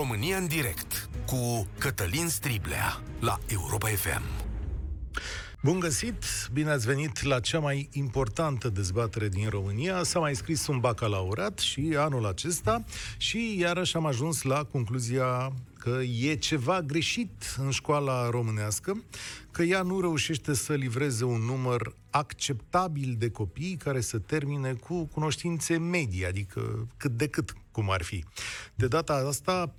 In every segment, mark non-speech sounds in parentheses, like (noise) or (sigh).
România în direct cu Cătălin Striblea la Europa FM. Bun găsit! Bine ați venit la cea mai importantă dezbatere din România. S-a mai scris un bacalaureat și anul acesta și iarăși am ajuns la concluzia că e ceva greșit în școala românească, că ea nu reușește să livreze un număr acceptabil de copii care să termine cu cunoștințe medii, adică cât de cât cum ar fi. De data asta,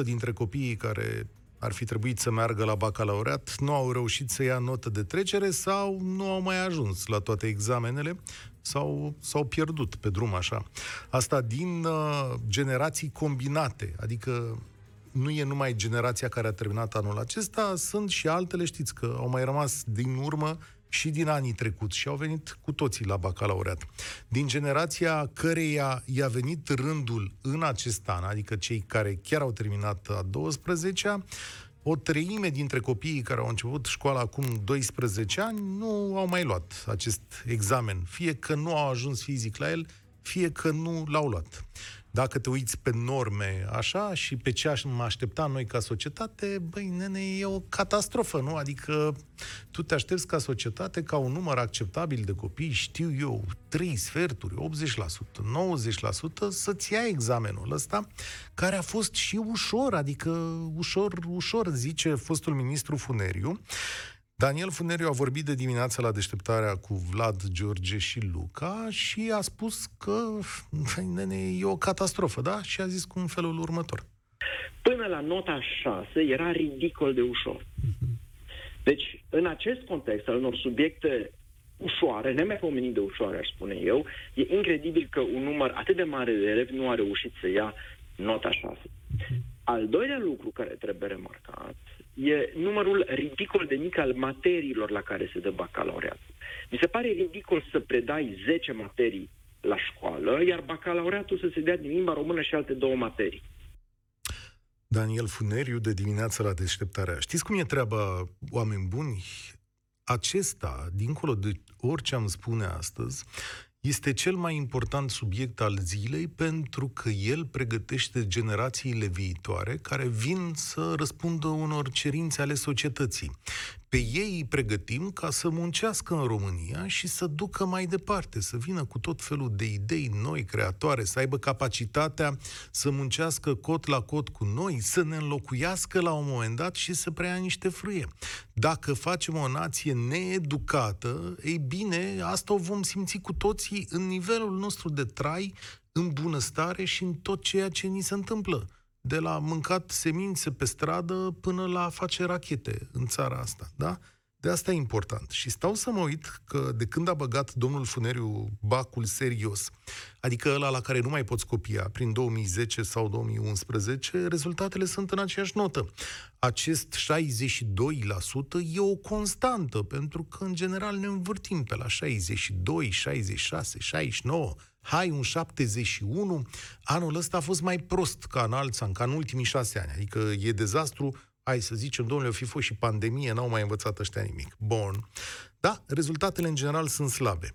40% dintre copiii care ar fi trebuit să meargă la bacalaureat, nu au reușit să ia notă de trecere sau nu au mai ajuns la toate examenele sau s-au pierdut pe drum așa. Asta din uh, generații combinate, adică nu e numai generația care a terminat anul acesta, sunt și altele, știți că au mai rămas din urmă și din anii trecuți și au venit cu toții la bacalaureat. Din generația căreia i-a venit rândul în acest an, adică cei care chiar au terminat a 12-a, o treime dintre copiii care au început școala acum 12 ani nu au mai luat acest examen. Fie că nu au ajuns fizic la el, fie că nu l-au luat. Dacă te uiți pe norme așa și pe ce aș aștepta noi ca societate, băi, nene, e o catastrofă, nu? Adică tu te aștepți ca societate, ca un număr acceptabil de copii, știu eu, 3 sferturi, 80%, 90%, să-ți ia examenul ăsta, care a fost și ușor, adică ușor, ușor, zice fostul ministru Funeriu, Daniel Funeriu a vorbit de dimineața la deșteptarea cu Vlad, George și Luca și a spus că nene, e o catastrofă, da? Și a zis cu un felul următor. Până la nota 6 era ridicol de ușor. Deci, în acest context al unor subiecte ușoare, nemaipomenit de ușoare, aș spune eu, e incredibil că un număr atât de mare de elevi nu a reușit să ia nota 6. Al doilea lucru care trebuie remarcat e numărul ridicol de mic al materiilor la care se dă bacalaureat. Mi se pare ridicol să predai 10 materii la școală, iar bacalaureatul să se dea din limba română și alte două materii. Daniel Funeriu de dimineață la deșteptarea. Știți cum e treaba, oameni buni? Acesta, dincolo de orice am spune astăzi, este cel mai important subiect al zilei pentru că el pregătește generațiile viitoare care vin să răspundă unor cerințe ale societății. Pe ei îi pregătim ca să muncească în România și să ducă mai departe, să vină cu tot felul de idei noi, creatoare, să aibă capacitatea să muncească cot la cot cu noi, să ne înlocuiască la un moment dat și să preia niște frâie. Dacă facem o nație needucată, ei bine, asta o vom simți cu toții în nivelul nostru de trai, în bunăstare și în tot ceea ce ni se întâmplă de la mâncat semințe pe stradă până la a face rachete în țara asta, da? De asta e important. Și stau să mă uit că de când a băgat domnul Funeriu bacul serios, adică ăla la care nu mai poți copia, prin 2010 sau 2011, rezultatele sunt în aceeași notă. Acest 62% e o constantă, pentru că în general ne învârtim pe la 62, 66, 69, hai un 71, anul ăsta a fost mai prost ca în alți ani, ca în ultimii șase ani. Adică e dezastru, hai să zicem, domnule, o fi fost și pandemie, n-au mai învățat ăștia nimic. Bun. Da, rezultatele în general sunt slabe.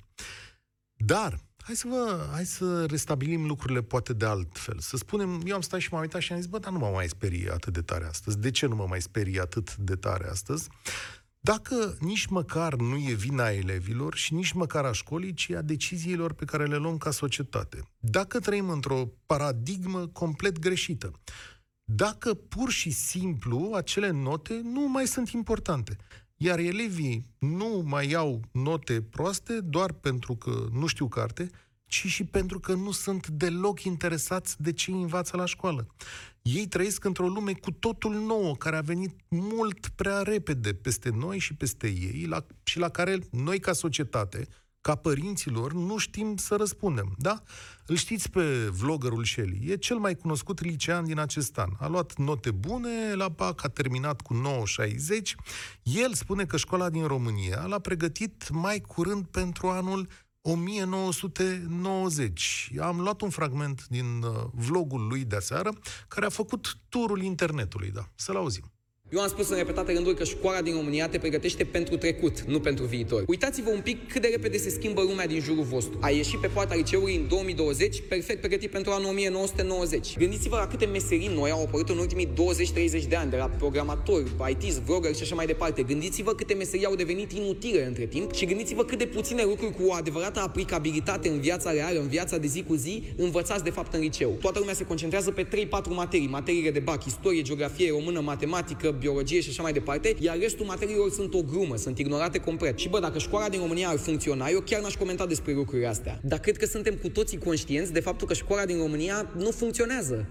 Dar, hai să vă, hai să restabilim lucrurile poate de altfel. Să spunem, eu am stat și m-am uitat și am zis, bă, dar nu mă mai sperie atât de tare astăzi. De ce nu mă mai sperie atât de tare astăzi? Dacă nici măcar nu e vina elevilor și nici măcar a școlii, ci a deciziilor pe care le luăm ca societate. Dacă trăim într-o paradigmă complet greșită, dacă pur și simplu acele note nu mai sunt importante, iar elevii nu mai iau note proaste doar pentru că nu știu carte, ci și pentru că nu sunt deloc interesați de ce învață la școală. Ei trăiesc într-o lume cu totul nouă, care a venit mult prea repede peste noi și peste ei la, și la care noi ca societate, ca părinților, nu știm să răspundem, da? Îl știți pe vloggerul Shelly, e cel mai cunoscut licean din acest an. A luat note bune, la BAC a terminat cu 9,60. El spune că școala din România l-a pregătit mai curând pentru anul 1990. Am luat un fragment din uh, vlogul lui de aseară, care a făcut turul internetului, da. Să-l auzim. Eu am spus în repetate rânduri că școala din România te pregătește pentru trecut, nu pentru viitor. Uitați-vă un pic cât de repede se schimbă lumea din jurul vostru. Ai ieșit pe poarta liceului în 2020, perfect pregătit pentru anul 1990. Gândiți-vă la câte meserii noi au apărut în ultimii 20-30 de ani, de la programatori, IT, vlogger și așa mai departe. Gândiți-vă câte meserii au devenit inutile între timp și gândiți-vă cât de puține lucruri cu o adevărată aplicabilitate în viața reală, în viața de zi cu zi, învățați de fapt în liceu. Toată lumea se concentrează pe 3-4 materii, materiile de bac, istorie, geografie, română, matematică, biologie și așa mai departe, iar restul materiilor sunt o grumă, sunt ignorate complet. Și bă, dacă școala din România ar funcționa, eu chiar n-aș comenta despre lucrurile astea. Dar cred că suntem cu toții conștienți de faptul că școala din România nu funcționează.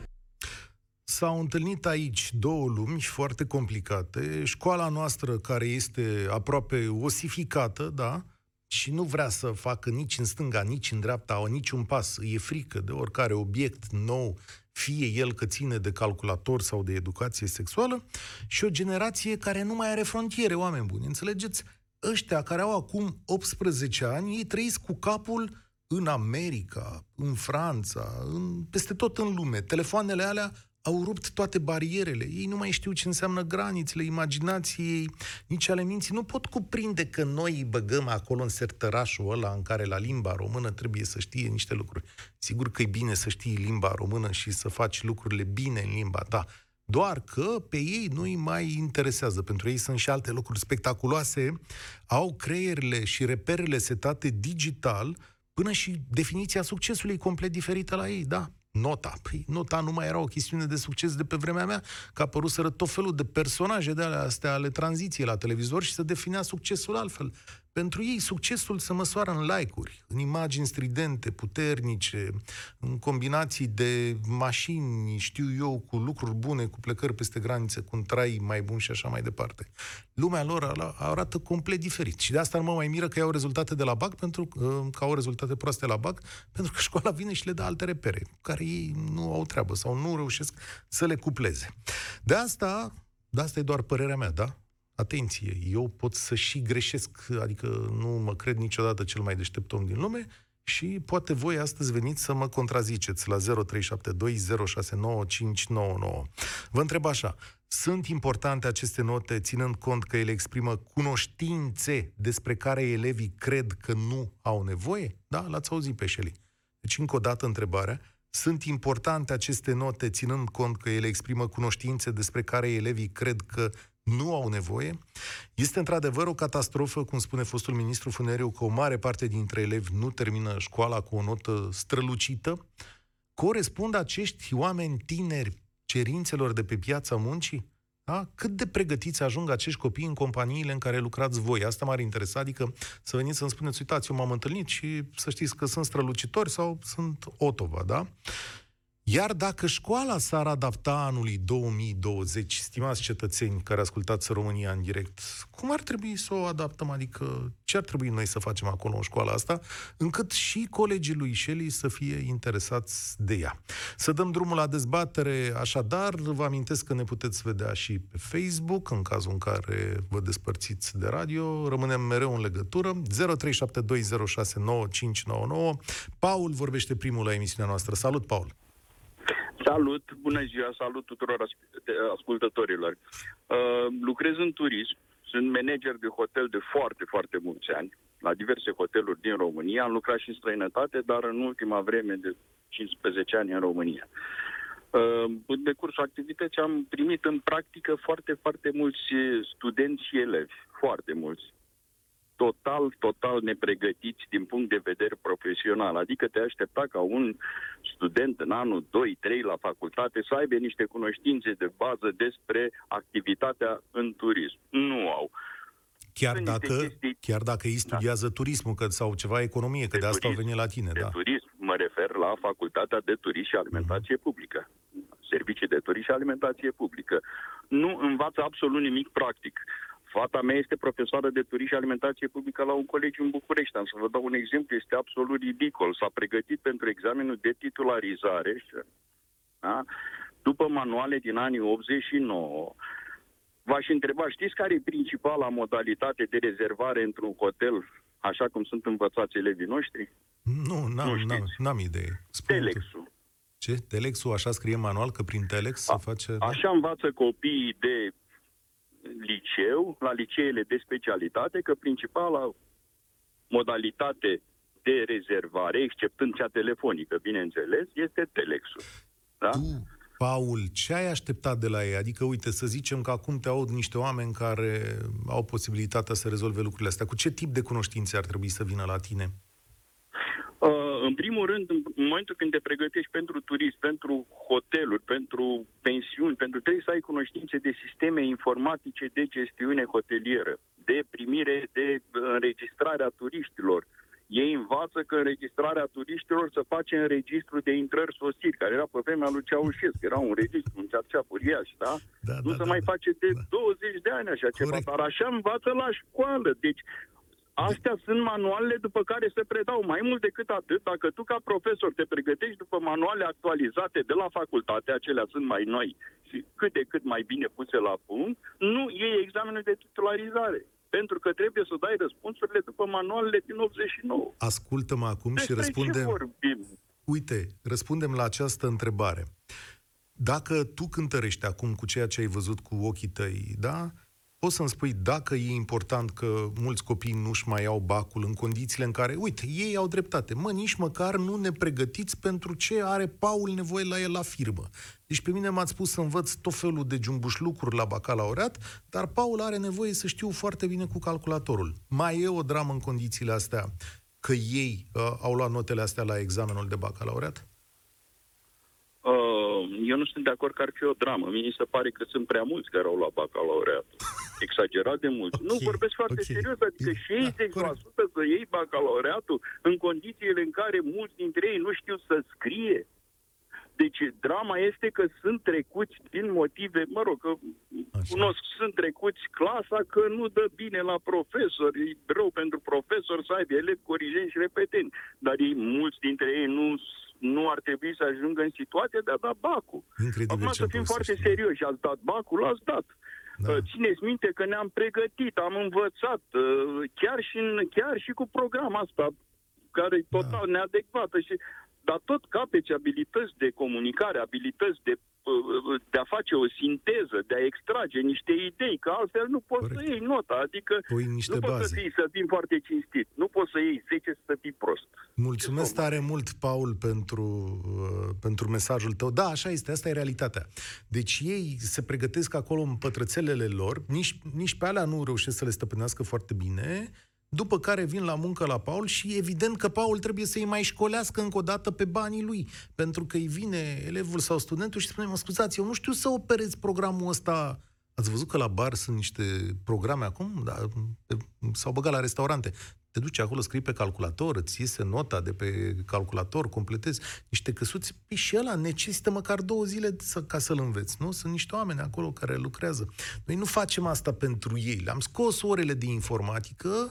S-au întâlnit aici două lumi foarte complicate. Școala noastră, care este aproape osificată, da, și nu vrea să facă nici în stânga, nici în dreapta, nici un pas. E frică de oricare obiect nou, fie el că ține de calculator sau de educație sexuală, și o generație care nu mai are frontiere, oameni buni. Înțelegeți? Ăștia care au acum 18 ani, ei trăiesc cu capul în America, în Franța, în, peste tot în lume. Telefoanele alea au rupt toate barierele. Ei nu mai știu ce înseamnă granițele imaginației, nici ale minții. Nu pot cuprinde că noi îi băgăm acolo în sertărașul ăla în care la limba română trebuie să știe niște lucruri. Sigur că e bine să știi limba română și să faci lucrurile bine în limba ta. Doar că pe ei nu îi mai interesează. Pentru ei sunt și alte lucruri spectaculoase. Au creierile și reperele setate digital până și definiția succesului e complet diferită la ei, da nota. Păi, nota nu mai era o chestiune de succes de pe vremea mea, că apăruseră tot felul de personaje de alea astea ale tranziției la televizor și să definea succesul altfel. Pentru ei, succesul se măsoară în like-uri, în imagini stridente, puternice, în combinații de mașini, știu eu, cu lucruri bune, cu plecări peste granițe, cu un trai mai bun și așa mai departe. Lumea lor arată complet diferit. Și de asta mă mai miră că iau rezultate de la BAC, pentru că au rezultate proaste la BAC, (laughs) pentru că școala vine și le dă alte repere, care ei nu au treabă sau nu reușesc să le cupleze. De asta, de asta e doar părerea mea, da? Atenție, eu pot să și greșesc, adică nu mă cred niciodată cel mai deștept om din lume și poate voi astăzi veniți să mă contraziceți la 0372069599. Vă întreb așa, sunt importante aceste note ținând cont că ele exprimă cunoștințe despre care elevii cred că nu au nevoie? Da? L-ați auzit pe Shelley. Deci, încă o dată, întrebarea, sunt importante aceste note ținând cont că ele exprimă cunoștințe despre care elevii cred că nu au nevoie. Este într-adevăr o catastrofă, cum spune fostul ministru Funeriu, că o mare parte dintre elevi nu termină școala cu o notă strălucită. Corespund acești oameni tineri cerințelor de pe piața muncii? Da? Cât de pregătiți ajung acești copii în companiile în care lucrați voi? Asta m-ar interesa, adică să veniți să-mi spuneți, uitați, eu m-am întâlnit și să știți că sunt strălucitori sau sunt otova, da? Iar dacă școala s-ar adapta anului 2020, stimați cetățeni care ascultați România în direct, cum ar trebui să o adaptăm? Adică ce ar trebui noi să facem acolo în școala asta, încât și colegii lui Shelley să fie interesați de ea. Să dăm drumul la dezbatere, așadar, vă amintesc că ne puteți vedea și pe Facebook, în cazul în care vă despărțiți de radio. Rămânem mereu în legătură. 0372069599. Paul vorbește primul la emisiunea noastră. Salut, Paul! Salut, bună ziua, salut tuturor ascultătorilor. Uh, lucrez în turism, sunt manager de hotel de foarte, foarte mulți ani, la diverse hoteluri din România. Am lucrat și în străinătate, dar în ultima vreme de 15 ani în România. Uh, în decursul activității am primit în practică foarte, foarte mulți studenți și elevi, foarte mulți total, total nepregătiți din punct de vedere profesional. Adică te aștepta ca un student în anul 2-3 la facultate să aibă niște cunoștințe de bază despre activitatea în turism. Nu au. Chiar dacă, chestii... chiar dacă ei da. studiază da. turismul că, sau ceva economie, că de, de asta turism, au venit la tine. De da. turism, mă refer la facultatea de turism și alimentație uh-huh. publică. Servicii de turism și alimentație publică. Nu învață absolut nimic practic. Fata mea este profesoară de turism și alimentație publică la un colegiu în București. Am să vă dau un exemplu, este absolut ridicol. S-a pregătit pentru examenul de titularizare, da? după manuale din anii 89. V-aș întreba, știți care e principala modalitate de rezervare într-un hotel, așa cum sunt învățați elevii noștri? Nu, n-am, nu n-am, n-am idee. Spune Telexul. Ce? Telexul, așa scrie manual, că prin Telex A, se face... Așa învață copiii de liceu, la liceele de specialitate, că principala modalitate de rezervare, exceptând cea telefonică, bineînțeles, este telexul. Da? Tu, Paul, ce ai așteptat de la ei? Adică, uite, să zicem că acum te aud niște oameni care au posibilitatea să rezolve lucrurile astea. Cu ce tip de cunoștințe ar trebui să vină la tine? Uh, în primul rând, în momentul când te pregătești pentru turism, pentru hoteluri, pentru pensiuni, pentru trebuie să ai cunoștințe de sisteme informatice de gestiune hotelieră, de primire, de înregistrare a turiștilor. Ei învață că înregistrarea turiștilor se face în registru de intrări sosiri, care era pe vremea lui Ceaușescu, era un registru, un cearcea uriaș, da? Da, nu da, se da, mai da, face de da. 20 de ani așa ceva, Corect. dar așa învață la școală. Deci Astea sunt manualele după care se predau. Mai mult decât atât, dacă tu ca profesor te pregătești după manuale actualizate de la facultate, acelea sunt mai noi și cât de cât mai bine puse la punct, nu iei examenul de titularizare. Pentru că trebuie să dai răspunsurile după manualele din 89. Ascultă-mă acum și Despre ce răspundem... vorbim? Uite, răspundem la această întrebare. Dacă tu cântărești acum cu ceea ce ai văzut cu ochii tăi, da? Poți să-mi spui dacă e important că mulți copii nu-și mai iau bacul în condițiile în care, uite, ei au dreptate. Mă, nici măcar nu ne pregătiți pentru ce are Paul nevoie la el la firmă. Deci pe mine m-ați spus să învăț tot felul de jumbuș lucruri la bacalaureat, dar Paul are nevoie să știu foarte bine cu calculatorul. Mai e o dramă în condițiile astea că ei uh, au luat notele astea la examenul de bacalaureat? Uh, eu nu sunt de acord că ar fi o dramă. Mie mi se pare că sunt prea mulți care au luat bacalaureat. (laughs) Exagerat de mulți. Ok, Nu, vorbesc foarte ok. serios, adică Da, 60% să iei bacalaureatul în condițiile în care mulți dintre ei nu știu să scrie. Deci drama este că sunt trecuți din motive, mă rog, că Așa. cunosc, sunt trecuți clasa că nu dă bine la profesor, e rău pentru profesor să aibă elevi corigenți și repetenți, dar ei, mulți dintre ei nu, nu ar trebui să ajungă în situația de a da bacul. Incredibil Acum ce să fim povestești. foarte serioși, ați dat bacul, ați dat. Da. Uh, Țineți minte că ne-am pregătit, am învățat, uh, chiar și, în, chiar și cu programa asta, care e total Da. neadecvată. Și, dar tot capeți abilități de comunicare, abilități de, uh, de a face o sinteză, de a extrage niște idei, că altfel nu poți Corect. să iei nota. Adică Pui niște nu poți să baze. fii, să fii foarte cinstit. Nu poți să iei 10 să fii prost. Mulțumesc Ce tare mult, Paul, pentru, uh, pentru mesajul tău. Da, așa este, asta e realitatea. Deci ei se pregătesc acolo în pătrățelele lor, nici, nici pe alea nu reușesc să le stăpânească foarte bine, după care vin la muncă la Paul și evident că Paul trebuie să-i mai școlească încă o dată pe banii lui, pentru că îi vine elevul sau studentul și spune, mă scuzați, eu nu știu să operez programul ăsta Ați văzut că la bar sunt niște programe acum? Da, s-au băgat la restaurante. Te duci acolo, scrii pe calculator, îți iese nota de pe calculator, completezi niște căsuți. Păi și ăla necesită măcar două zile să, ca să-l înveți, nu? Sunt niște oameni acolo care lucrează. Noi nu facem asta pentru ei. Le-am scos orele de informatică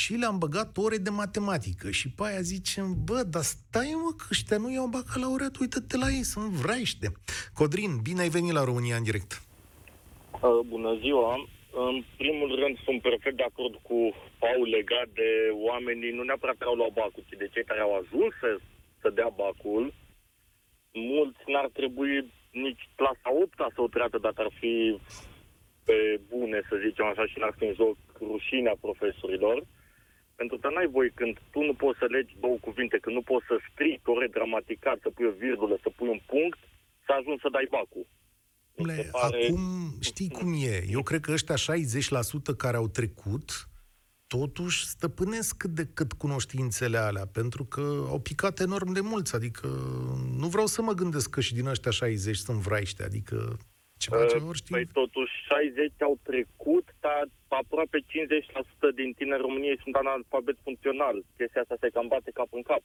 și le-am băgat ore de matematică. Și pe aia zicem, bă, dar stai mă, că ăștia nu iau bacalaureat, uită-te la ei, sunt vraiște. Codrin, bine ai venit la România în direct. Uh, Bună ziua! În primul rând sunt perfect de acord cu Paul legat de oamenii, nu neapărat care au luat bacul, ci de cei care au ajuns să, să dea bacul. Mulți n-ar trebui nici clasa 8 să o treacă dacă ar fi pe bune, să zicem așa, și n-ar fi în joc rușinea profesorilor. Pentru că n-ai voi când tu nu poți să legi două cuvinte, când nu poți să scrii corect gramatical, să pui o virgulă, să pui un punct, să ajungi să dai bacul. Mi se Dom'le, pare- acum știi cum e. Eu cred că ăștia 60% care au trecut, totuși stăpânesc cât de cât cunoștințele alea, pentru că au picat enorm de mulți. Adică nu vreau să mă gândesc că și din ăștia 60 sunt vraiște. Adică ceva ce vor ști. Păi totuși 60 au trecut, dar aproape 50% din tineri României sunt analfabet funcțional. Chestia asta se cam bate cap în cap.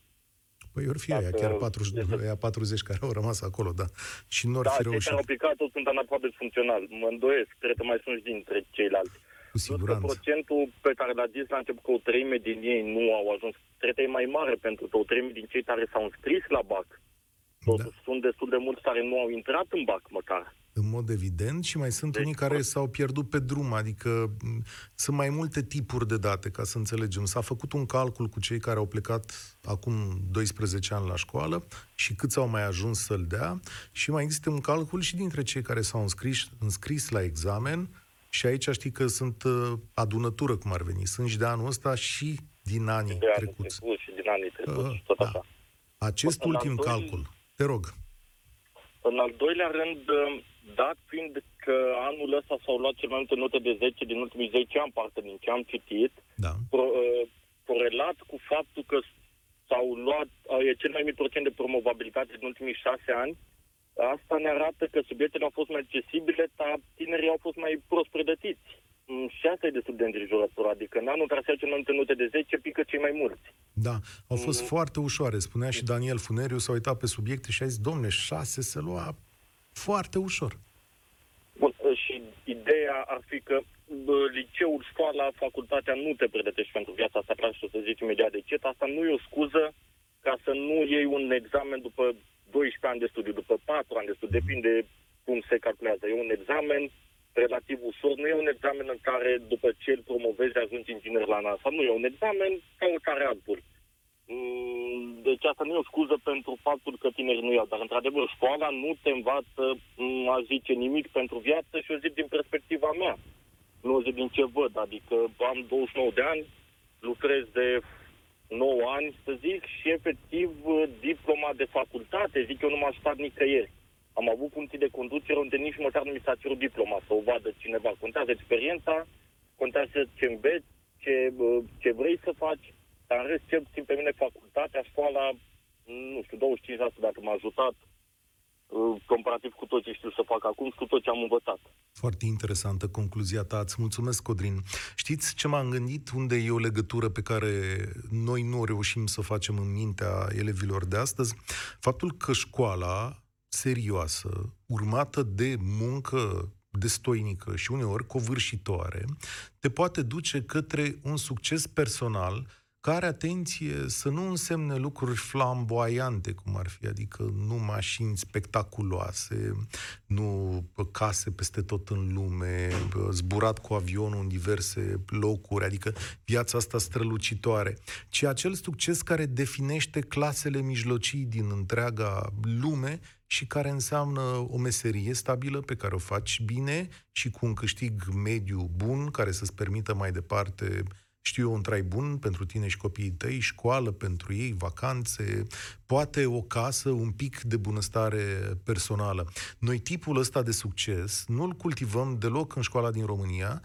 Păi ori fi aia, Dacă- chiar 40, aia 40 care au rămas acolo, da. Și nu ar Da, fi cei reușit, care au plecat toți sunt analfabet funcțional. Mă îndoiesc, cred că mai sunt și dintre ceilalți. cu Plus că siguranță. procentul pe care l-a zis la început că o treime din ei nu au ajuns, cred că e mai mare pentru că o treime din cei care s-au înscris la BAC. Totuși sunt destul de mulți care nu au intrat în BAC măcar. În mod evident și mai sunt Deci, unii care pot- s-au pierdut pe drum, adică m, sunt mai multe tipuri de date, ca să înțelegem. S-a făcut un calcul cu cei care au plecat acum 12 ani la școală și câți au mai ajuns să-l dea și mai există un calcul și dintre cei care s-au înscris, înscris la examen Și aici știi că sunt uh, adunătură, cum ar veni. Sunt și de anul ăsta și din anii de anul trecuți. trecut și din anii trecuți, Uh, tot da. așa. Acest În al ultim doilea- calcul, te rog. În al doilea rând, dat fiind că anul ăsta s-au luat cel mai multe note de 10 din ultimii 10 ani, parte din ce am citit, Da. pro, uh, corelat cu faptul că s-au luat, uh, e cel mai mic procent de promovabilitate din ultimii 6 ani, asta ne arată că subiectele au fost mai accesibile, dar tinerii au fost mai prost pregătiți. Mm, Și asta e destul de îngrijorător, adică în anul care se ia cel mai multe note de 10, pică cei mai mulți. Da, au fost foarte ușoare. Spunea și Daniel Funeriu, s-a uitat pe subiecte și a zis, domne, șase se lua foarte ușor. Bun, și ideea ar fi că bă, liceul, școala, facultatea nu te pregătești pentru viața asta clar și o să zici imediat de ce. Asta nu e o scuză ca să nu iei un examen după 12 ani de studiu, după 4 ani de studiu, depinde cum se calculează. E un examen relativ ușor, nu e un examen în care după ce îl promovezi ajungi inginer la NASA, nu e un examen ca oricare altul. Mm, Deci asta nu e o scuză pentru faptul că tinerii nu iau, dar într-adevăr școala nu te învață, mm, a zice, nimic pentru viață și o zic din perspectiva mea. Nu o zic din ce văd, adică am 29 de ani, lucrez de 9 ani, să zic, și efectiv diploma de facultate, zic eu, nu m-a stat nicăieri. Am avut funcții de conducere unde nici măcar nu mi s-a cerut diploma să o vadă cineva. Contează experiența, contează ce înveți, ce, bă, ce vrei să faci, dar în rest, cel puțin pe mine, facultatea, școala, nu știu, 25% dacă m-a ajutat, uh, comparativ cu tot ce știu să fac acum și cu tot ce am învățat. Foarte interesantă concluzia ta. Îți mulțumesc, Codrin. Știți ce m-am gândit? Unde e o legătură pe care noi nu reușim să o facem în mintea elevilor de astăzi? Faptul că școala serioasă, urmată de muncă destoinică și uneori covârșitoare, te poate duce către un succes personal care, atenție, să nu însemne lucruri flamboiante, cum ar fi, adică nu mașini spectaculoase, nu case peste tot în lume, zburat cu avionul în diverse locuri, adică viața asta strălucitoare, ci acel succes care definește clasele mijlocii din întreaga lume și care înseamnă o meserie stabilă pe care o faci bine și cu un câștig mediu bun care să-ți permită mai departe știu eu, un trai bun pentru tine și copiii tăi, școală pentru ei, vacanțe, poate o casă, un pic de bunăstare personală. Noi tipul ăsta de succes nu-l cultivăm deloc în școala din România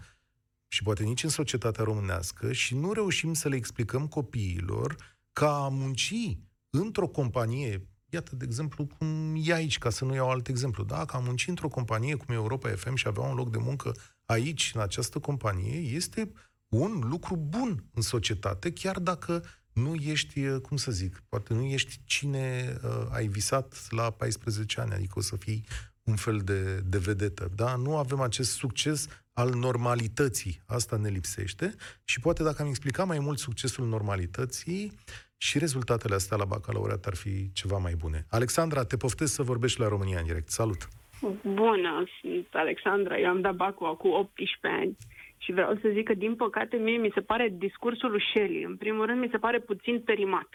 și poate nici în societatea românească și nu reușim să le explicăm copiilor ca a munci într-o companie, iată, de exemplu, cum e aici, ca să nu iau alt exemplu, da, că a munci într-o companie cum Europa FM și avea un loc de muncă aici, în această companie, este un lucru bun în societate, chiar dacă nu ești, cum să zic, poate nu ești cine uh, ai visat la 14 ani, adică o să fii un fel de, de vedetă. Da? Nu avem acest succes al normalității. Asta ne lipsește și poate dacă am explicat mai mult succesul normalității și rezultatele astea la bacalaureat ar fi ceva mai bune. Alexandra, te poftesc să vorbești la România în direct. Salut! Bună, sunt Alexandra, eu am dat bacul acum 18 ani și vreau să zic că, din păcate, mie mi se pare discursul lui Shelley, în primul rând, mi se pare puțin perimat.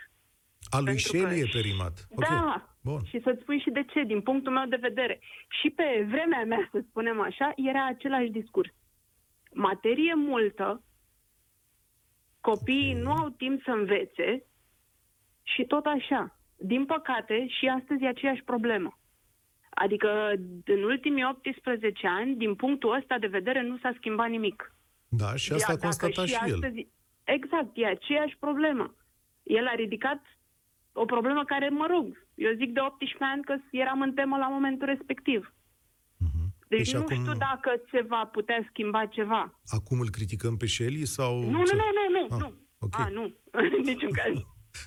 A lui Pentru că- Shelley e perimat. Ok. Da, Bun. și să-ți spun și de ce, din punctul meu de vedere. Și pe vremea mea, să spunem așa, era același discurs. Materie multă, copiii nu au timp să învețe și tot așa. Din păcate, și astăzi e aceeași problemă. Adică, în ultimii 18 ani, din punctul ăsta de vedere, nu s-a schimbat nimic. Da, și asta a Dacă constatat și, el. astăzi... Exact, e aceeași problemă. El a ridicat o problemă care, mă rog, eu zic de 18 ani că eram în temă la momentul respectiv. Deci Deci nu acum- știu dacă se va putea schimba ceva. Acum îl criticăm pe Shelley sau... Nu, nu, ce? nu, nu, nu, Ah, nu. ok. A, nu, în niciun caz.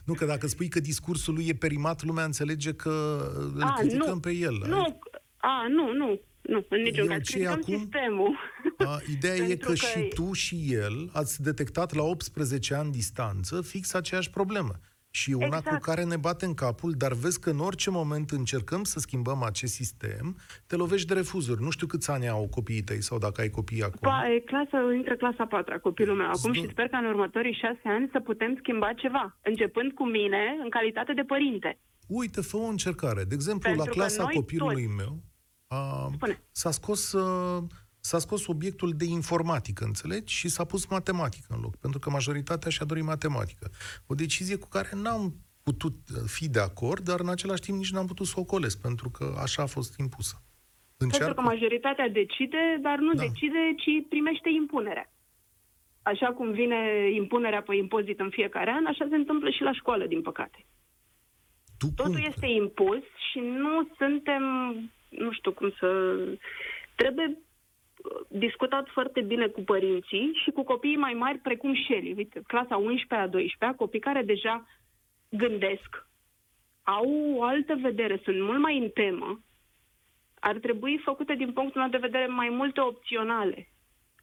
Nu, că dacă spui că discursul lui e perimat, lumea înțelege că îl A, criticăm nu. pe el. Nu, a, nu, nu, nu, în niciun Eu caz. ce Criticăm acum? sistemul. A, ideea (laughs) e Pentru că, că- și tu și el ați detectat la 18 ani distanță fix aceeași problemă. Și e una Exact. cu care ne batem capul, dar vezi că în orice moment încercăm să schimbăm acest sistem, te lovești de refuzuri. Nu știu câți ani au copiii tăi sau dacă ai copii acum. Pa, e clasa, intră clasa 4 copilul meu acum Zdo- și sper că în următorii șase ani să putem schimba ceva, începând cu mine în calitate de părinte. Uite, fă o încercare. De exemplu, Pentru la că clasa noi copilului toți- meu a, Spune. s-a scos uh, s-a scos obiectul de informatică, înțelegi? Și s-a pus matematică în loc, pentru că majoritatea și-a dorit matematică. O decizie cu care n-am putut uh, fi de acord, dar în același timp nici n-am putut să o colesc, pentru că așa a fost impusă. Încearcă... Pentru că majoritatea decide, dar nu Da. decide, ci primește impunerea. Așa cum vine impunerea pe impozit în fiecare an, așa se întâmplă și la școală, din păcate. Tu Totul cum? este impus și nu suntem, nu știu cum să... Trebuie uh, discutat foarte bine cu părinții și cu copiii mai mari, precum Shelly. Uite, clasa 11-a, 12-a, copii care deja gândesc, au o altă vedere, sunt mult mai în temă, ar trebui făcute din punctul meu de vedere mai multe opționale,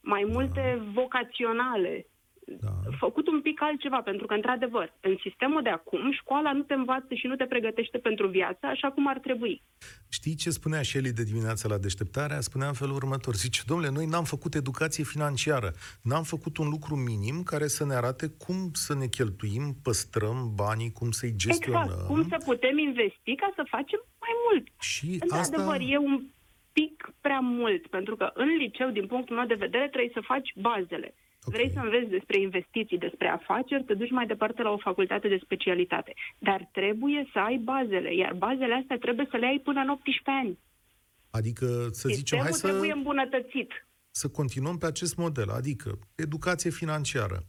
mai multe vocaționale, Da. făcut un pic altceva, pentru că, într-adevăr, în sistemul de acum, școala nu te învață și nu te pregătește pentru viață așa cum ar trebui. Știi ce spunea Shelley de dimineața la deșteptarea? Spunea în felul următor. Zice, domnule, noi n-am făcut educație financiară. N-am făcut un lucru minim care să ne arate cum să ne cheltuim, păstrăm banii, cum să-i gestionăm. Exact. Cum să putem investi ca să facem mai mult. Și Într-adevăr, asta... e un pic prea mult, pentru că în liceu, din punctul meu de vedere, trebuie să faci bazele. Ok. Vrei să înveți despre investiții, despre afaceri, te duci mai departe la o facultate de specialitate. Dar trebuie să ai bazele, iar bazele astea trebuie să le ai până în 18 ani. Adică să zicem, Sistemul hai să, trebuie îmbunătățit. să continuăm pe acest model. Adică educație financiară.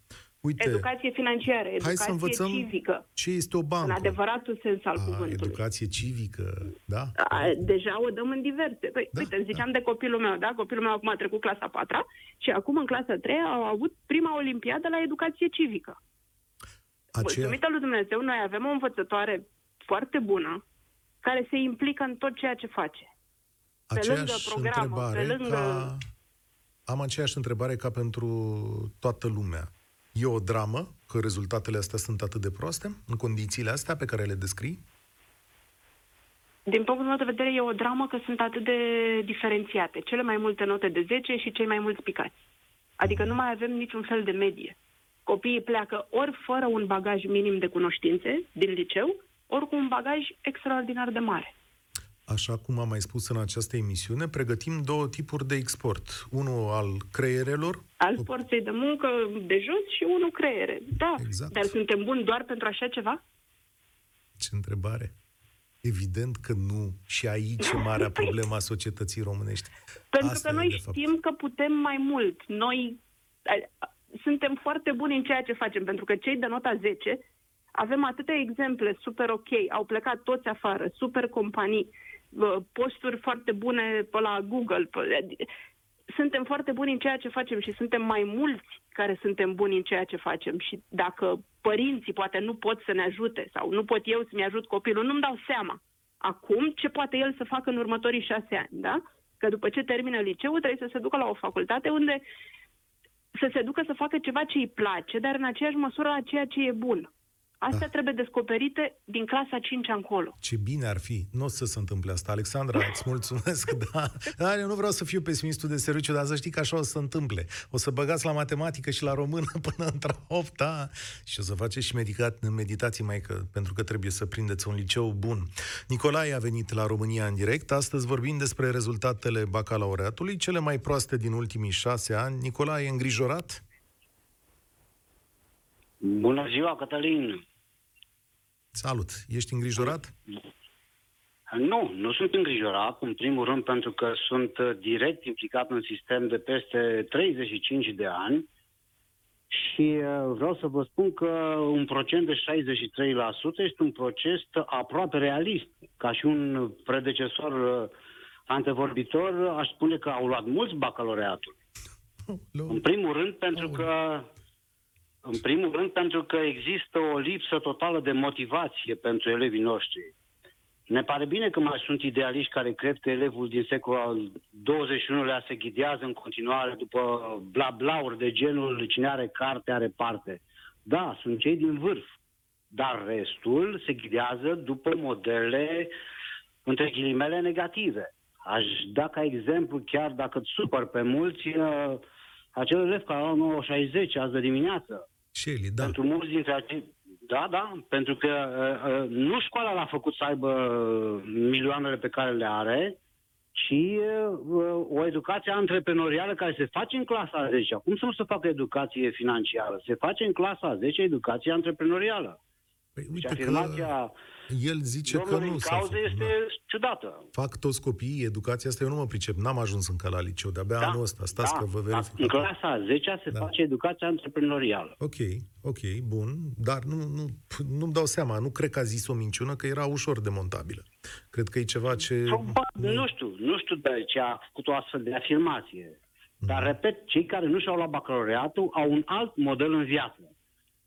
Uite, Educație financiară, hai educație să învățăm civică, ce este o bancă. în adevăratul sens al A, cuvântului. educație civică, da? A, deja o dăm în diverse. Păi, Da, uite, îți ziceam de copilul meu, da? Copilul meu acum a trecut clasa 4 și acum în clasa 3 au avut prima olimpiadă la educație civică. Aceea, Mulțumită lui Dumnezeu, noi avem o învățătoare foarte bună care se implică în tot ceea ce face. pe lângă aceeași programul, întrebare pe lângă- ca... Am aceeași întrebare ca pentru toată lumea. E o dramă că rezultatele astea sunt atât de proaste în condițiile astea pe care le descrii? Din punctul meu de vedere, e o dramă că sunt atât de diferențiate. Cele mai multe note de 10 și cei mai mulți picați. Adică nu mai avem niciun fel de medie. Copiii pleacă ori fără un bagaj minim de cunoștințe din liceu, ori cu un bagaj extraordinar de mare. Așa cum am mai spus în această emisiune, pregătim două tipuri de export. Unul al creierelor, Al forței de muncă de jos și unul creiere. Da, Exact. dar suntem buni doar pentru așa ceva? ce întrebare? Evident că nu. Și aici e marea (laughs) problemă a societății românești. Pentru Asta că e, noi de fapt. știm că putem mai mult. Noi a, a, suntem foarte buni în ceea ce facem, pentru că cei de nota 10 avem atâtea exemple super ok, au plecat toți afară, super companii, bă, posturi foarte bune pe la Google. Pe, suntem foarte buni în ceea ce facem și suntem mai mulți care suntem buni în ceea ce facem. Și dacă părinții poate nu pot să ne ajute sau nu pot eu să-mi ajut copilul, nu-mi dau seama. Acum, ce poate el să facă în următorii șase ani, da? Că după ce termină liceul, trebuie să se ducă la o facultate unde să se ducă să facă ceva ce îi place, dar în aceeași măsură la ceea ce e bun. Astea Da. da. trebuie descoperite din clasa 5 încolo. Ce bine ar fi. Nu o să se întâmple asta. Alexandra, (laughs) îți mulțumesc, da. Dar eu nu vreau să fiu pesimistul de serviciu, dar să știi că așa o să se întâmple. O să băgați la matematică și la română (laughs) până într-a 8 și o să faceți și medica- meditații mai că, pentru că trebuie să prindeți un liceu bun. Nicolae a venit la România în direct. Astăzi vorbim despre rezultatele bacalaureatului, cele mai proaste din ultimii șase ani. Nicolae e îngrijorat? Bună ziua, Cătălin! Salut! Ești îngrijorat? Nu, nu sunt îngrijorat, în primul rând pentru că sunt uh, direct implicat în sistem de peste 35 de ani și uh, vreau să vă spun că un procent de 63% este un proces aproape realist. Ca și un predecesor uh, antevorbitor, aș spune că au luat mulți bacalaureatul. În primul rând pentru că în primul rând pentru că există o lipsă totală de motivație pentru elevii noștri. Ne pare bine că mai sunt idealiști care cred că elevul din secolul al XXI-lea se ghidează în continuare după bla-blauri de genul cine are carte are parte. Da, sunt cei din vârf, dar restul se ghidează după modele între ghilimele negative. Aș da ca exemplu, chiar dacă îți supăr pe mulți, uh, acel elev care a luat 960 azi de dimineață. Shelly, da. Pentru mulți dintre acei... Da, da, pentru că uh, uh, nu școala l-a făcut să aibă milioanele pe care le are, ci uh, o educație antreprenorială care se face în clasa a 10 Cum să nu se facă educație financiară? Se face în clasa a 10 educație antreprenorială. Păi, Și uite afirmația că el zice că domnului nu în s-a cauză făcut, este da. ciudată. Fac toți copiii educația asta, eu nu mă pricep, n-am ajuns încă la liceu, de-abia anul ăsta, stați că vă da. verific. În clasa a 10 se Da. face educația antreprenorială. Ok, ok, bun, dar nu, nu, nu-mi dau seama, nu cred că a zis o minciună, că era ușor demontabilă. Cred că e ceva ce... Probabil, nu știu, nu știu de ce a făcut o astfel de afirmație. Dar, Mhm. repet, cei care nu și-au luat bacalaureatul au un alt model în viață.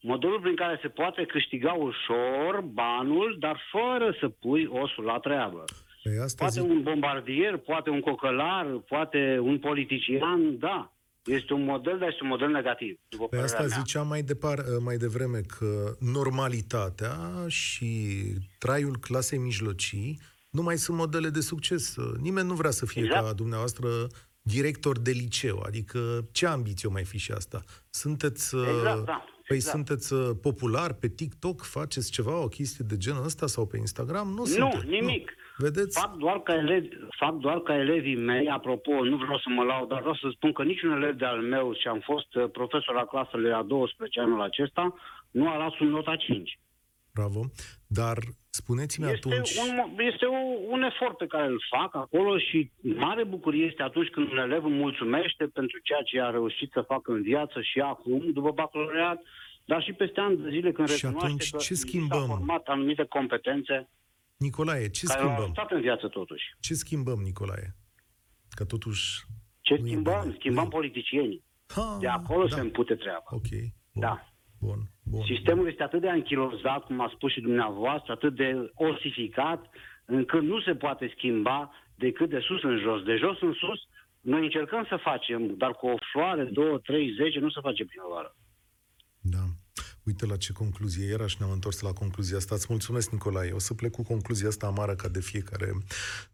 Modelul prin care se poate câștiga ușor banul, dar fără să pui osul la treabă. Păi asta Poate zic, un bombardier, poate un cocălar, poate un politician, da. Este un model, dar este un model negativ. După Păi părerea asta mea. ziceam mai, depar, mai devreme, că normalitatea și traiul clasei mijlocii nu mai sunt modele de succes. Nimeni nu vrea să fie Exact. ca dumneavoastră director de liceu. Adică ce ambiție o mai fi și asta? Sunteți, Exact, uh, da, păi exact. sunteți uh, popular pe TikTok, faceți ceva, o chestie de genul ăsta sau pe Instagram? Nu, Nu, sunteți. nimic. Vedeți? Fac doar, ca elevi, fac doar ca elevii mei, apropo, nu vreau să mă laud, dar vreau să spun că niciun elev de-al meu, și am fost uh, profesor la clasele a 12 anul acesta, nu a luat sub nota 5. Bravo. Dar spuneți-mi Este, atunci... un, mo- este o, un efort pe care îl fac acolo și mare bucurie este atunci când un elev îmi mulțumește pentru ceea ce a reușit să facă în viață și acum, după bacalaureat, dar și peste ani de zile când Și recunoaște atunci că ce i s-a schimbăm? format anumite competențe Nicolae, ce care l-au schimbăm? ajutat în viață totuși. Ce schimbăm, Nicolae? Că totuși... Ce Nu e schimbăm? bine. Schimbăm Nu e- politicienii. Ha, De acolo da. se împute treaba. Ok. Bun. Da. Bun. Bun. Sistemul este atât de anchilozat, cum a spus și dumneavoastră, atât de osificat, încât nu se poate schimba decât de sus în jos. De jos în sus, noi încercăm să facem, dar cu o floare, două, trei, zece, nu se face primăvară. Da. Uite la ce concluzie era și ne-am întors la concluzia asta. Îți mulțumesc, Nicolae. O să plec cu concluzia asta amară ca de fiecare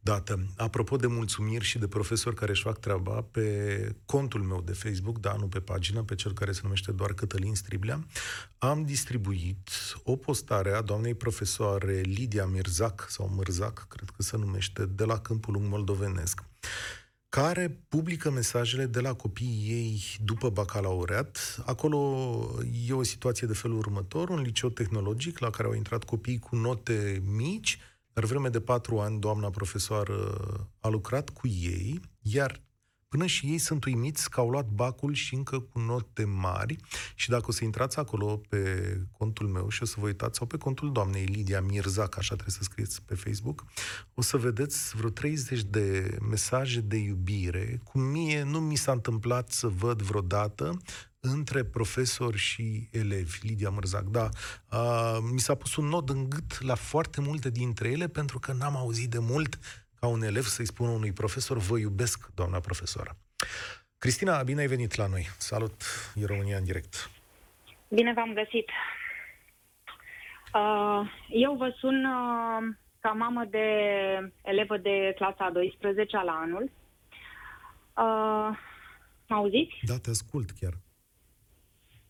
dată. Apropo de mulțumiri și de profesori care își fac treaba, pe contul meu de Facebook, da, nu pe pagină, pe cel care se numește doar Cătălin Striblea, am distribuit o postare a doamnei profesoare Lidia Mirzac, sau Mârzac, cred că se numește, de la Câmpul Lung Moldovenesc care publică mesajele de la copiii ei după bacalaureat. Acolo e o situație de felul următor, un liceu tehnologic la care au intrat copii cu note mici, dar vreme de patru ani doamna profesoară a lucrat cu ei, iar Până și ei sunt uimiți că au luat bacul și încă cu note mari și dacă o să intrați acolo pe contul meu și o să vă uitați sau pe contul doamnei Lidia Mirzac, așa trebuie să scrieți pe Facebook, o să vedeți vreo 30 de mesaje de iubire. Cu mie nu mi s-a întâmplat să văd vreodată între profesori și elevi, Lidia Mărzac, da. Uh, mi s-a pus un nod în gât la foarte multe dintre ele pentru că n-am auzit de mult ca un elev să-i spună unui profesor, vă iubesc, doamna profesoară. Cristina, bine ai venit la noi. Salut, e România în direct. Bine v-am găsit. Uh, Eu vă sun uh, ca mamă de elevă de clasa a 12 la anul. Uh, Mă auziți? Da, te ascult chiar.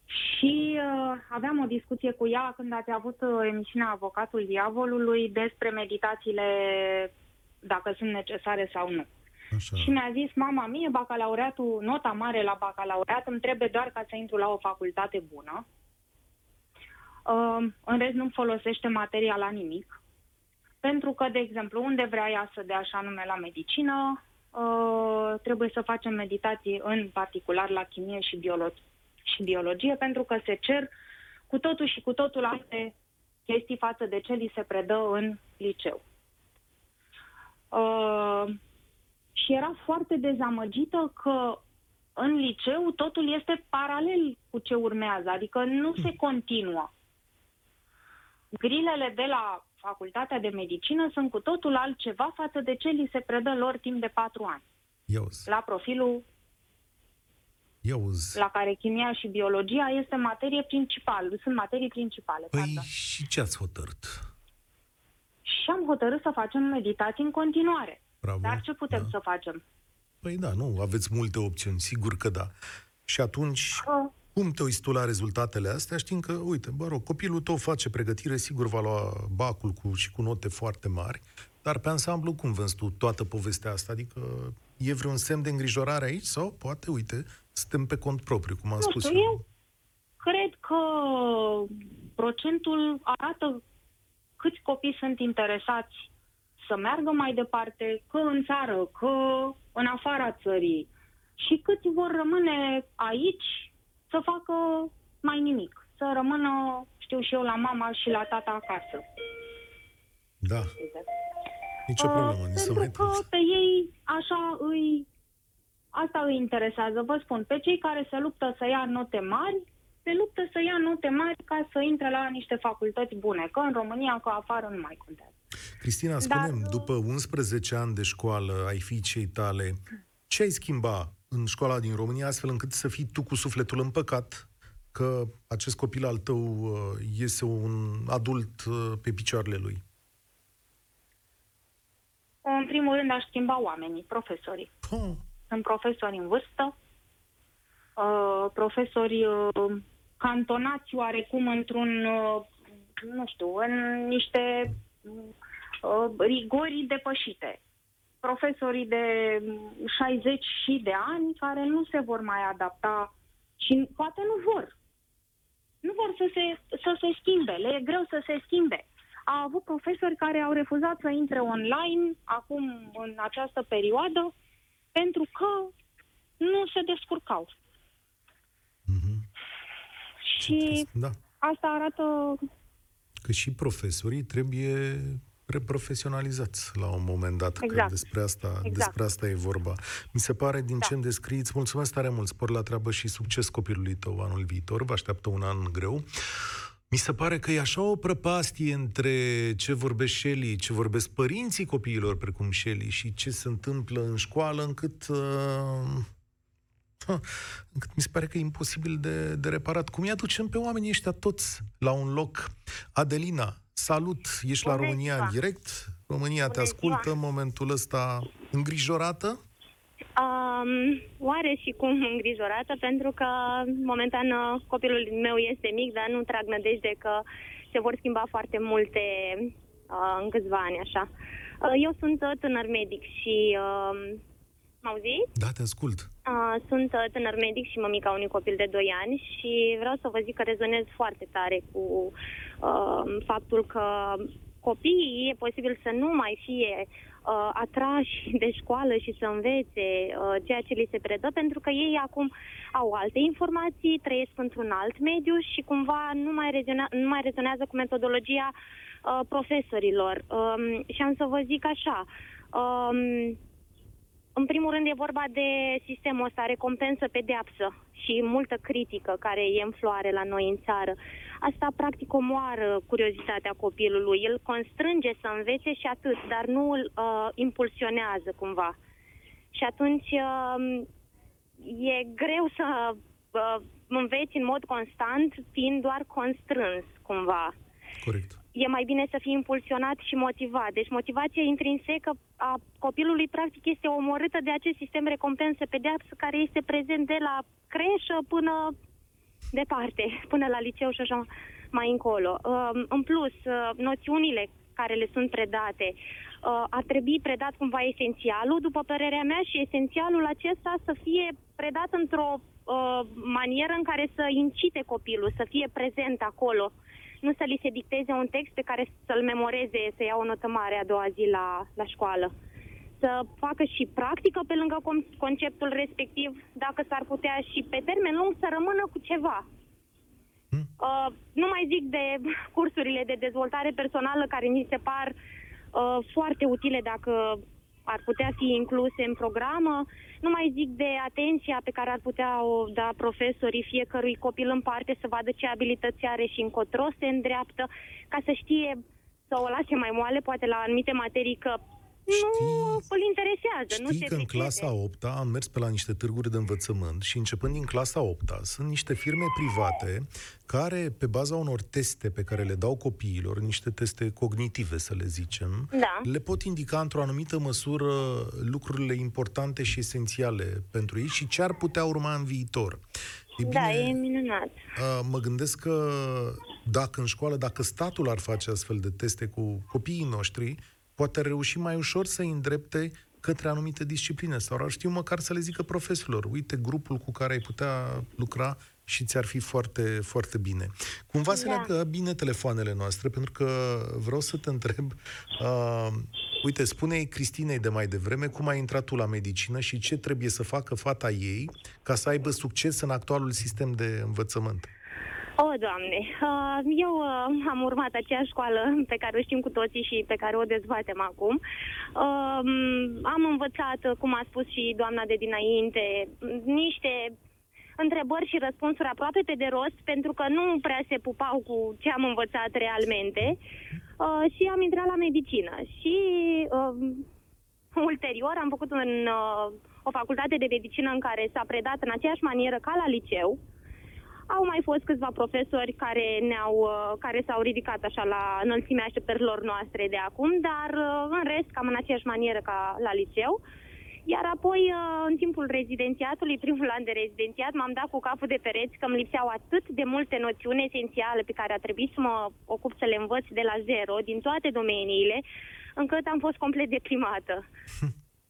Și uh, aveam o discuție cu ea când ați avut uh, emisiunea Avocatul Diavolului despre meditațiile, dacă sunt necesare sau nu. Așa. Și mi-a zis, mama mie, bacalaureatul, nota mare la bacalaureat îmi trebuie doar ca să intru la o facultate bună. Uh, în rest nu folosește materia la nimic. Pentru că, de exemplu, unde vrea ea să dea așa nume la medicină, uh, trebuie să facem meditații în particular la chimie și, biolo- și biologie, pentru că se cer cu totul și cu totul alte chestii față de ce li se predă în liceu. Uh, și era foarte dezamăgită că în liceu totul este paralel cu ce urmează, adică nu se continuă. Grilele de la facultatea de medicină sunt cu totul altceva față de ce li se predă lor timp de patru ani, Iauzi, la profilul iauzi. la care chimia și biologia este materie principală, sunt materii principale. Păi pardon. și ce ați hotărât? Și am hotărât să facem meditații în continuare. Bravo. Dar ce putem da. să facem? Păi da, nu, aveți multe opțiuni, sigur că da. Și atunci, Uh, cum te uiți tu la rezultatele astea, știind că, uite, bă rog, copilul tău face pregătire, sigur va lua bacul cu, și cu note foarte mari, dar pe ansamblu cum vezi tu toată povestea asta? Adică e vreun semn de îngrijorare aici sau poate, uite, suntem pe cont propriu, cum am Nu spus știu, eu cred că procentul arată câți copii sunt interesați să meargă mai departe, că în țară, că în afara țării și câți vor rămâne aici să facă mai nimic, să rămână, știu și eu, la mama și la tata acasă. Da. Nicio problemă, Uh, nici să pentru mai că pe ei așa îi asta îi interesează. Vă spun, pe cei care se luptă să ia note mari, se luptă să ia note mari ca să intre la niște facultăți bune, că în România, că afară nu mai contează. Cristina, Dar, spune uh, după 11 ani de școală ai fiicei tale, ce ai schimba în școala din România astfel încât să fii tu cu sufletul împăcat că acest copil al tău uh, iese un adult uh, pe picioarele lui? În primul rând aș schimba oamenii, profesorii. Oh, Sunt profesori în vârstă, uh, profesori uh, cantonați oarecum într-un, uh, nu știu, în niște uh, rigori depășite. Profesorii de 60 și de ani care nu se vor mai adapta și poate nu vor. Nu vor să se, să se schimbe, le e greu să se schimbe. A avut profesori care au refuzat să intre online acum în această perioadă pentru că nu se descurcau. Și da. asta arată Că și profesorii trebuie reprofesionalizați la un moment dat, că Exact. despre asta, Exact. despre asta e vorba. Mi se pare, din Da. ce îmi descrii, îți mulțumesc tare mult, spor la treabă și succes copilului tău anul viitor, vă așteaptă un an greu. Mi se pare că e așa o prăpastie între ce vorbesc Shelly, ce vorbesc părinții copiilor precum Shelly și ce se întâmplă în școală, încât, uh, ha, (laughs) încât mi se pare că e imposibil de, de reparat. Cum îi aducem pe oamenii ăștia toți la un loc? Adelina, salut! Ești la Bună România ziua! în direct? România te Bună ascultă ziua! în momentul ăsta îngrijorată? Um, oare și cum îngrijorată, pentru că momentan uh, copilul meu este mic, dar nu trag nădejde că se vor schimba foarte multe uh, în câțiva ani, așa. Uh, eu sunt uh, tânăr medic și... Uh, M-auziți? Da, te ascult. Uh, sunt uh, tânăr medic și mămica unui copil de 2 ani și vreau să vă zic că rezonez foarte tare cu uh, faptul că copiii e posibil să nu mai fie uh, atrași de școală și să învețe uh, ceea ce li se predă, pentru că ei acum au alte informații, trăiesc într-un alt mediu și cumva nu mai, reziona, nu mai rezonează cu metodologia uh, profesorilor. Um, și am să vă zic așa, um, în primul rând e vorba de sistemul ăsta, recompensă-pedeapsă și multă critică care e în floare la noi în țară. Asta practic omoară curiozitatea copilului. El constrânge să învețe și atât, dar nu îl uh, impulsionează cumva. Și atunci uh, e greu să uh, înveți în mod constant, fiind doar constrâns cumva Corect. E mai bine să fii impulsionat și motivat. Deci motivația intrinsecă a copilului practic este omorâtă de acest sistem recompensă-pedeapsă care este prezent de la creșă până departe, (laughs) până la liceu și așa mai încolo. Um, În plus, uh, noțiunile care le sunt predate uh, ar trebui predat cumva esențialul, după părerea mea, și esențialul acesta să fie predat într-o uh, manieră în care să incite copilul, să fie prezent acolo nu să li se dicteze un text pe care să-l memoreze, să ia o notă mare a doua zi la, la școală. Să facă și practică pe lângă com- conceptul respectiv, dacă s-ar putea și pe termen lung să rămână cu ceva. Uh, nu mai zic de (laughs) cursurile de dezvoltare personală care mi se par uh, foarte utile dacă ar putea fi incluse în programă. Nu mai zic de atenția pe care ar putea o da profesorii fiecărui copil în parte să vadă ce abilități are și încotro se îndreaptă, ca să știe să o lase mai moale, poate la anumite materii că nu îl interesează, nu Știi se că în pricede. clasa 8 am mers pe la niște târguri de învățământ și începând din clasa 8 sunt niște firme private care, pe baza unor teste pe care le dau copiilor, niște teste cognitive, să le zicem, Da. le pot indica într-o anumită măsură lucrurile importante și esențiale pentru ei și ce ar putea urma în viitor. E bine, Da, e minunat. Uh, Mă gândesc că dacă în școală, dacă statul ar face astfel de teste cu copiii noștri, poate reuși mai ușor să îi îndrepte către anumite discipline sau ar știu măcar să le zică profesorilor, uite grupul cu care ai putea lucra și ți-ar fi foarte, foarte bine. Cumva se Da. leagă bine telefoanele noastre, pentru că vreau să te întreb, uh, uite, spune-i Cristinei de mai devreme cum ai intrat tu la medicină și ce trebuie să facă fata ei ca să aibă succes în actualul sistem de învățămănt. O, Doamne, uh, eu uh, am urmat aceeași școală pe care o știm cu toții și pe care o dezbatem acum. Uh, Am învățat, uh, cum a spus și doamna de dinainte, niște întrebări și răspunsuri aproape pe de rost, pentru că nu prea se pupau cu ce am învățat realmente uh, și am intrat la medicină. Și uh, ulterior am făcut un, uh, o facultate de medicină în care s-a predat în aceeași manieră ca la liceu, au mai fost câțiva profesori care, ne-au, uh, care s-au ridicat așa la înălțimea așteptărilor noastre de acum, dar uh, în rest cam în aceeași manieră ca la liceu. Iar apoi, uh, în timpul rezidențiatului, (laughs) primul an de rezidențiat, m-am dat cu capul de pereți că îmi lipseau atât de multe noțiuni esențiale pe care a trebuit să mă ocup să le învăț de la zero, din toate domeniile, încât am fost complet deprimată.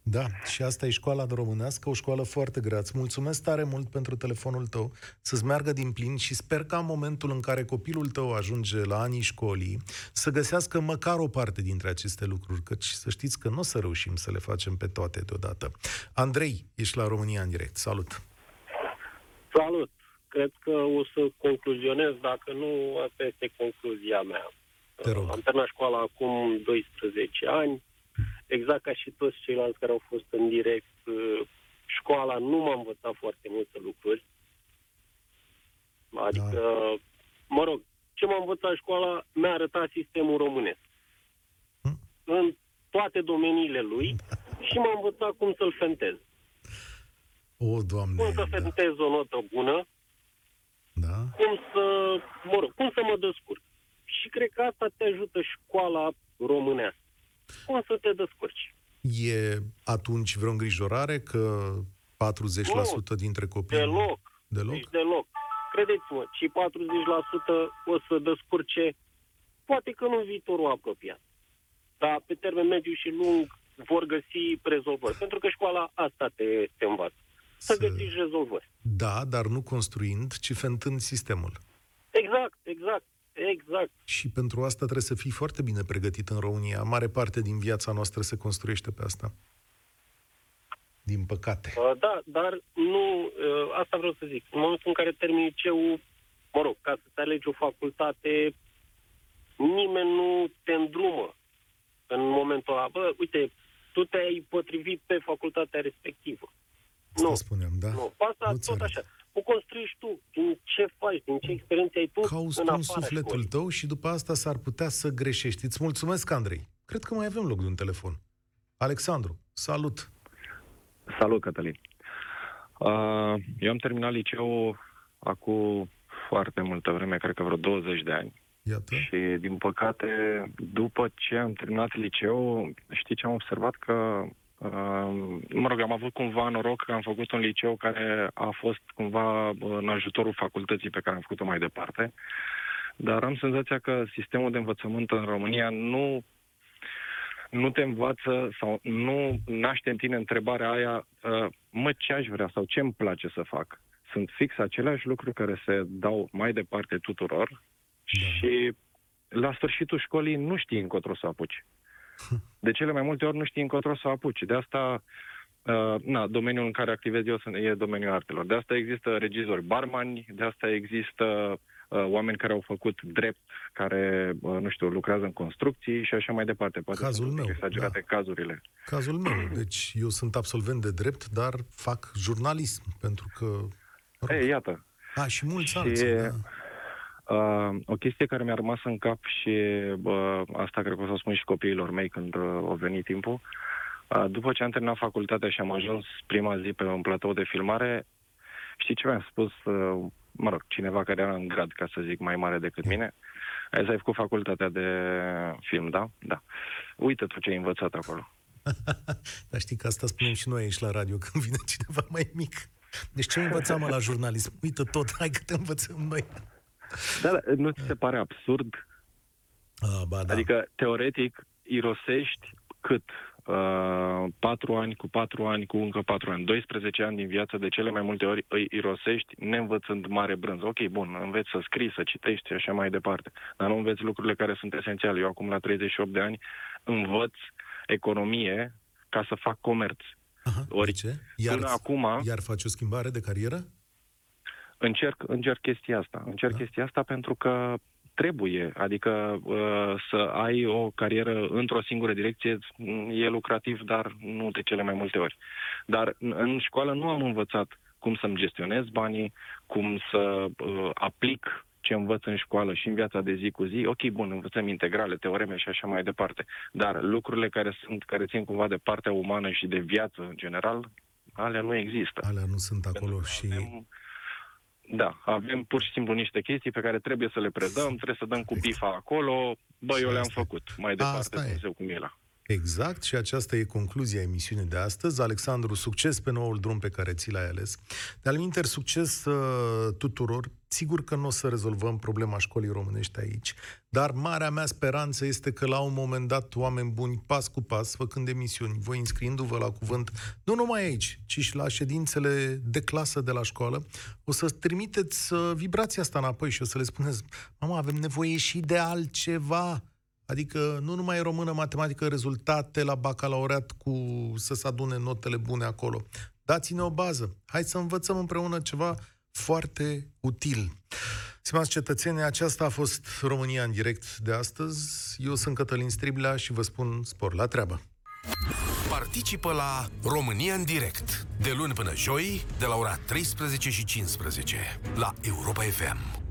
Da, și asta e școala de românească, o școală foarte grea. Îți mulțumesc tare mult pentru telefonul tău, să-ți meargă din plin și sper ca în momentul în care copilul tău ajunge la anii școlii să găsească măcar o parte dintre aceste lucruri, căci să știți că nu o să reușim să le facem pe toate deodată. Andrei, ești la România în direct. Salut! Salut! Cred că o să concluzionez, dacă nu, asta este concluzia mea. Te rog. Am terminat școala acum 12 ani, exact ca și toți ceilalți care au fost în direct. uh, Școala nu m-a învățat foarte multe lucruri. Adică, mă rog, ce m-a învățat școala mi-a arătat sistemul românesc. În toate domeniile lui și m-a învățat cum să-l fentez. O, Doamne, Cum să fentez o notă bună, da? cum să, mă rog, cum să mă descurc. Și cred că asta te ajută școala românească. Cum să te descurci. E atunci vreo îngrijorare că 40% dintre copii... Deloc. Deloc? Deci deloc. Credeți-mă, și 40% o să descurce, poate că nu în viitorul apropiat. Dar pe termen mediu și lung vor găsi rezolvări. Pentru că școala asta te, te învață. Să Să- găsiți rezolvări. Da, dar nu construind, ci fentând sistemul. Exact, exact, exact. Și pentru asta trebuie să fii foarte bine pregătit în România. Mare parte din viața noastră se construiește pe asta. Din păcate. Uh, Da, dar nu, uh, asta vreau să zic. În momentul în care termini liceul, mă rog, ca să-ți alegi o facultate, nimeni nu te îndrumă în momentul ăla. Bă, uite, tu te-ai potrivit pe facultatea respectivă. Asta nu, spuneam, da? nu. Asta Nu-ți tot arăt. așa. O construiești tu, din ce faci, din ce experiențe ai tu Cauți în tu în afara sufletul școlii. tău și după asta s-ar putea să greșești. Îți mulțumesc, Andrei. Cred că mai avem loc de un telefon. Alexandru, salut! Salut, Cătălin. Uh, eu am terminat liceul acum foarte multă vreme, cred că vreo 20 de ani. Iată. Și, din păcate, după ce am terminat liceu, știi ce am observat? Că, uh, mă rog, am avut cumva noroc că am făcut un liceu care a fost cumva în ajutorul facultății pe care am făcut-o mai departe. Dar am senzația că sistemul de învățământ în România nu nu te învață sau nu naște în tine întrebarea aia, uh, mă, ce aș vrea sau ce îmi place să fac. Sunt fix aceleași lucruri care se dau mai departe tuturor și la sfârșitul școlii nu știi încotro să apuci. De cele mai multe ori nu știi încotro să apuci. De asta, uh, na, domeniul în care activez eu sunt- e domeniul artelor. De asta există regizori barmani, de asta există uh, oameni care au făcut drept, care, uh, nu știu, lucrează în construcții și așa mai departe. Poate Cazul sunt un pic meu, exagerate cazurile. Cazul meu. Deci eu sunt absolvent de drept, dar fac jurnalism, pentru că... Ei, iată. A, și mulți Și, alții, da. Uh, o chestie care mi-a rămas în cap și uh, asta cred că o să o spun și copiilor mei când uh, au venit timpul. Uh, după ce am terminat facultatea și am ajuns prima zi pe un platou de filmare, știi ce mi-a spus, uh, mă rog, cineva care era în grad, ca să zic, mai mare decât mine? Ai ai făcut facultatea de film, da? Da. Uite tu ce ai învățat acolo. (laughs) Dar știi că asta spunem și noi aici la radio când vine cineva mai mic. Deci ce învățam mă la jurnalism? Uită tot, hai că te învățăm noi. Da, dar nu ți se pare absurd? A, ba, da. Adică, teoretic, irosești cât? Uh, patru ani cu patru ani cu încă patru ani, 12 ani din viață, de cele mai multe ori îi irosești neînvățând mare brânză. Ok, bun, înveți să scrii, să citești și așa mai departe, dar nu înveți lucrurile care sunt esențiale. Eu acum la 38 de ani învăț economie ca să fac comerț. Aha, Ori, de ce? Iar, până acum- iar faci o schimbare de carieră? Încerc, încerc chestia asta. Încerc Da. chestia asta pentru că trebuie, adică uh, să ai o carieră într-o singură direcție m, e lucrativ, dar nu de cele mai multe ori. Dar în- în școală nu am învățat cum să-mi gestionez banii, cum să uh, aplic ce învăț în școală și în viața de zi cu zi, ok, bun, învățăm integrale, teoreme și așa mai departe, dar lucrurile care sunt, care țin cumva de partea umană și de viață în general, alea nu există. Alea nu sunt acolo Pentru că și... avem- Da, avem pur și simplu niște chestii pe care trebuie să le predăm, trebuie să dăm cu bifa acolo, bă, eu le-am Asta e. făcut, mai departe Asta e. Dumnezeu cum e la. Exact, și aceasta e concluzia emisiunii de astăzi. Alexandru, succes pe noul drum pe care ți l-ai ales. De-al minter, succes uh, tuturor. Sigur că nu o să rezolvăm problema școlii românești aici, dar marea mea speranță este că la un moment dat, oameni buni, pas cu pas, făcând emisiuni, voi înscriindu-vă la cuvânt, nu numai aici, ci și la ședințele de clasă de la școală, o să trimiteți uh, vibrația asta înapoi și o să le spuneți, mama, avem nevoie și de altceva. Adică nu numai română, matematică, rezultate la bacalaureat cu să se adune notele bune acolo. Dați-ne o bază. Hai să învățăm împreună ceva foarte util. Stimați cetățeni, aceasta a fost România în direct de astăzi. Eu sunt Cătălin Striblea și vă spun spor la treabă. Participă la România în direct de luni până joi de la ora 13 și 15 la Europa FM.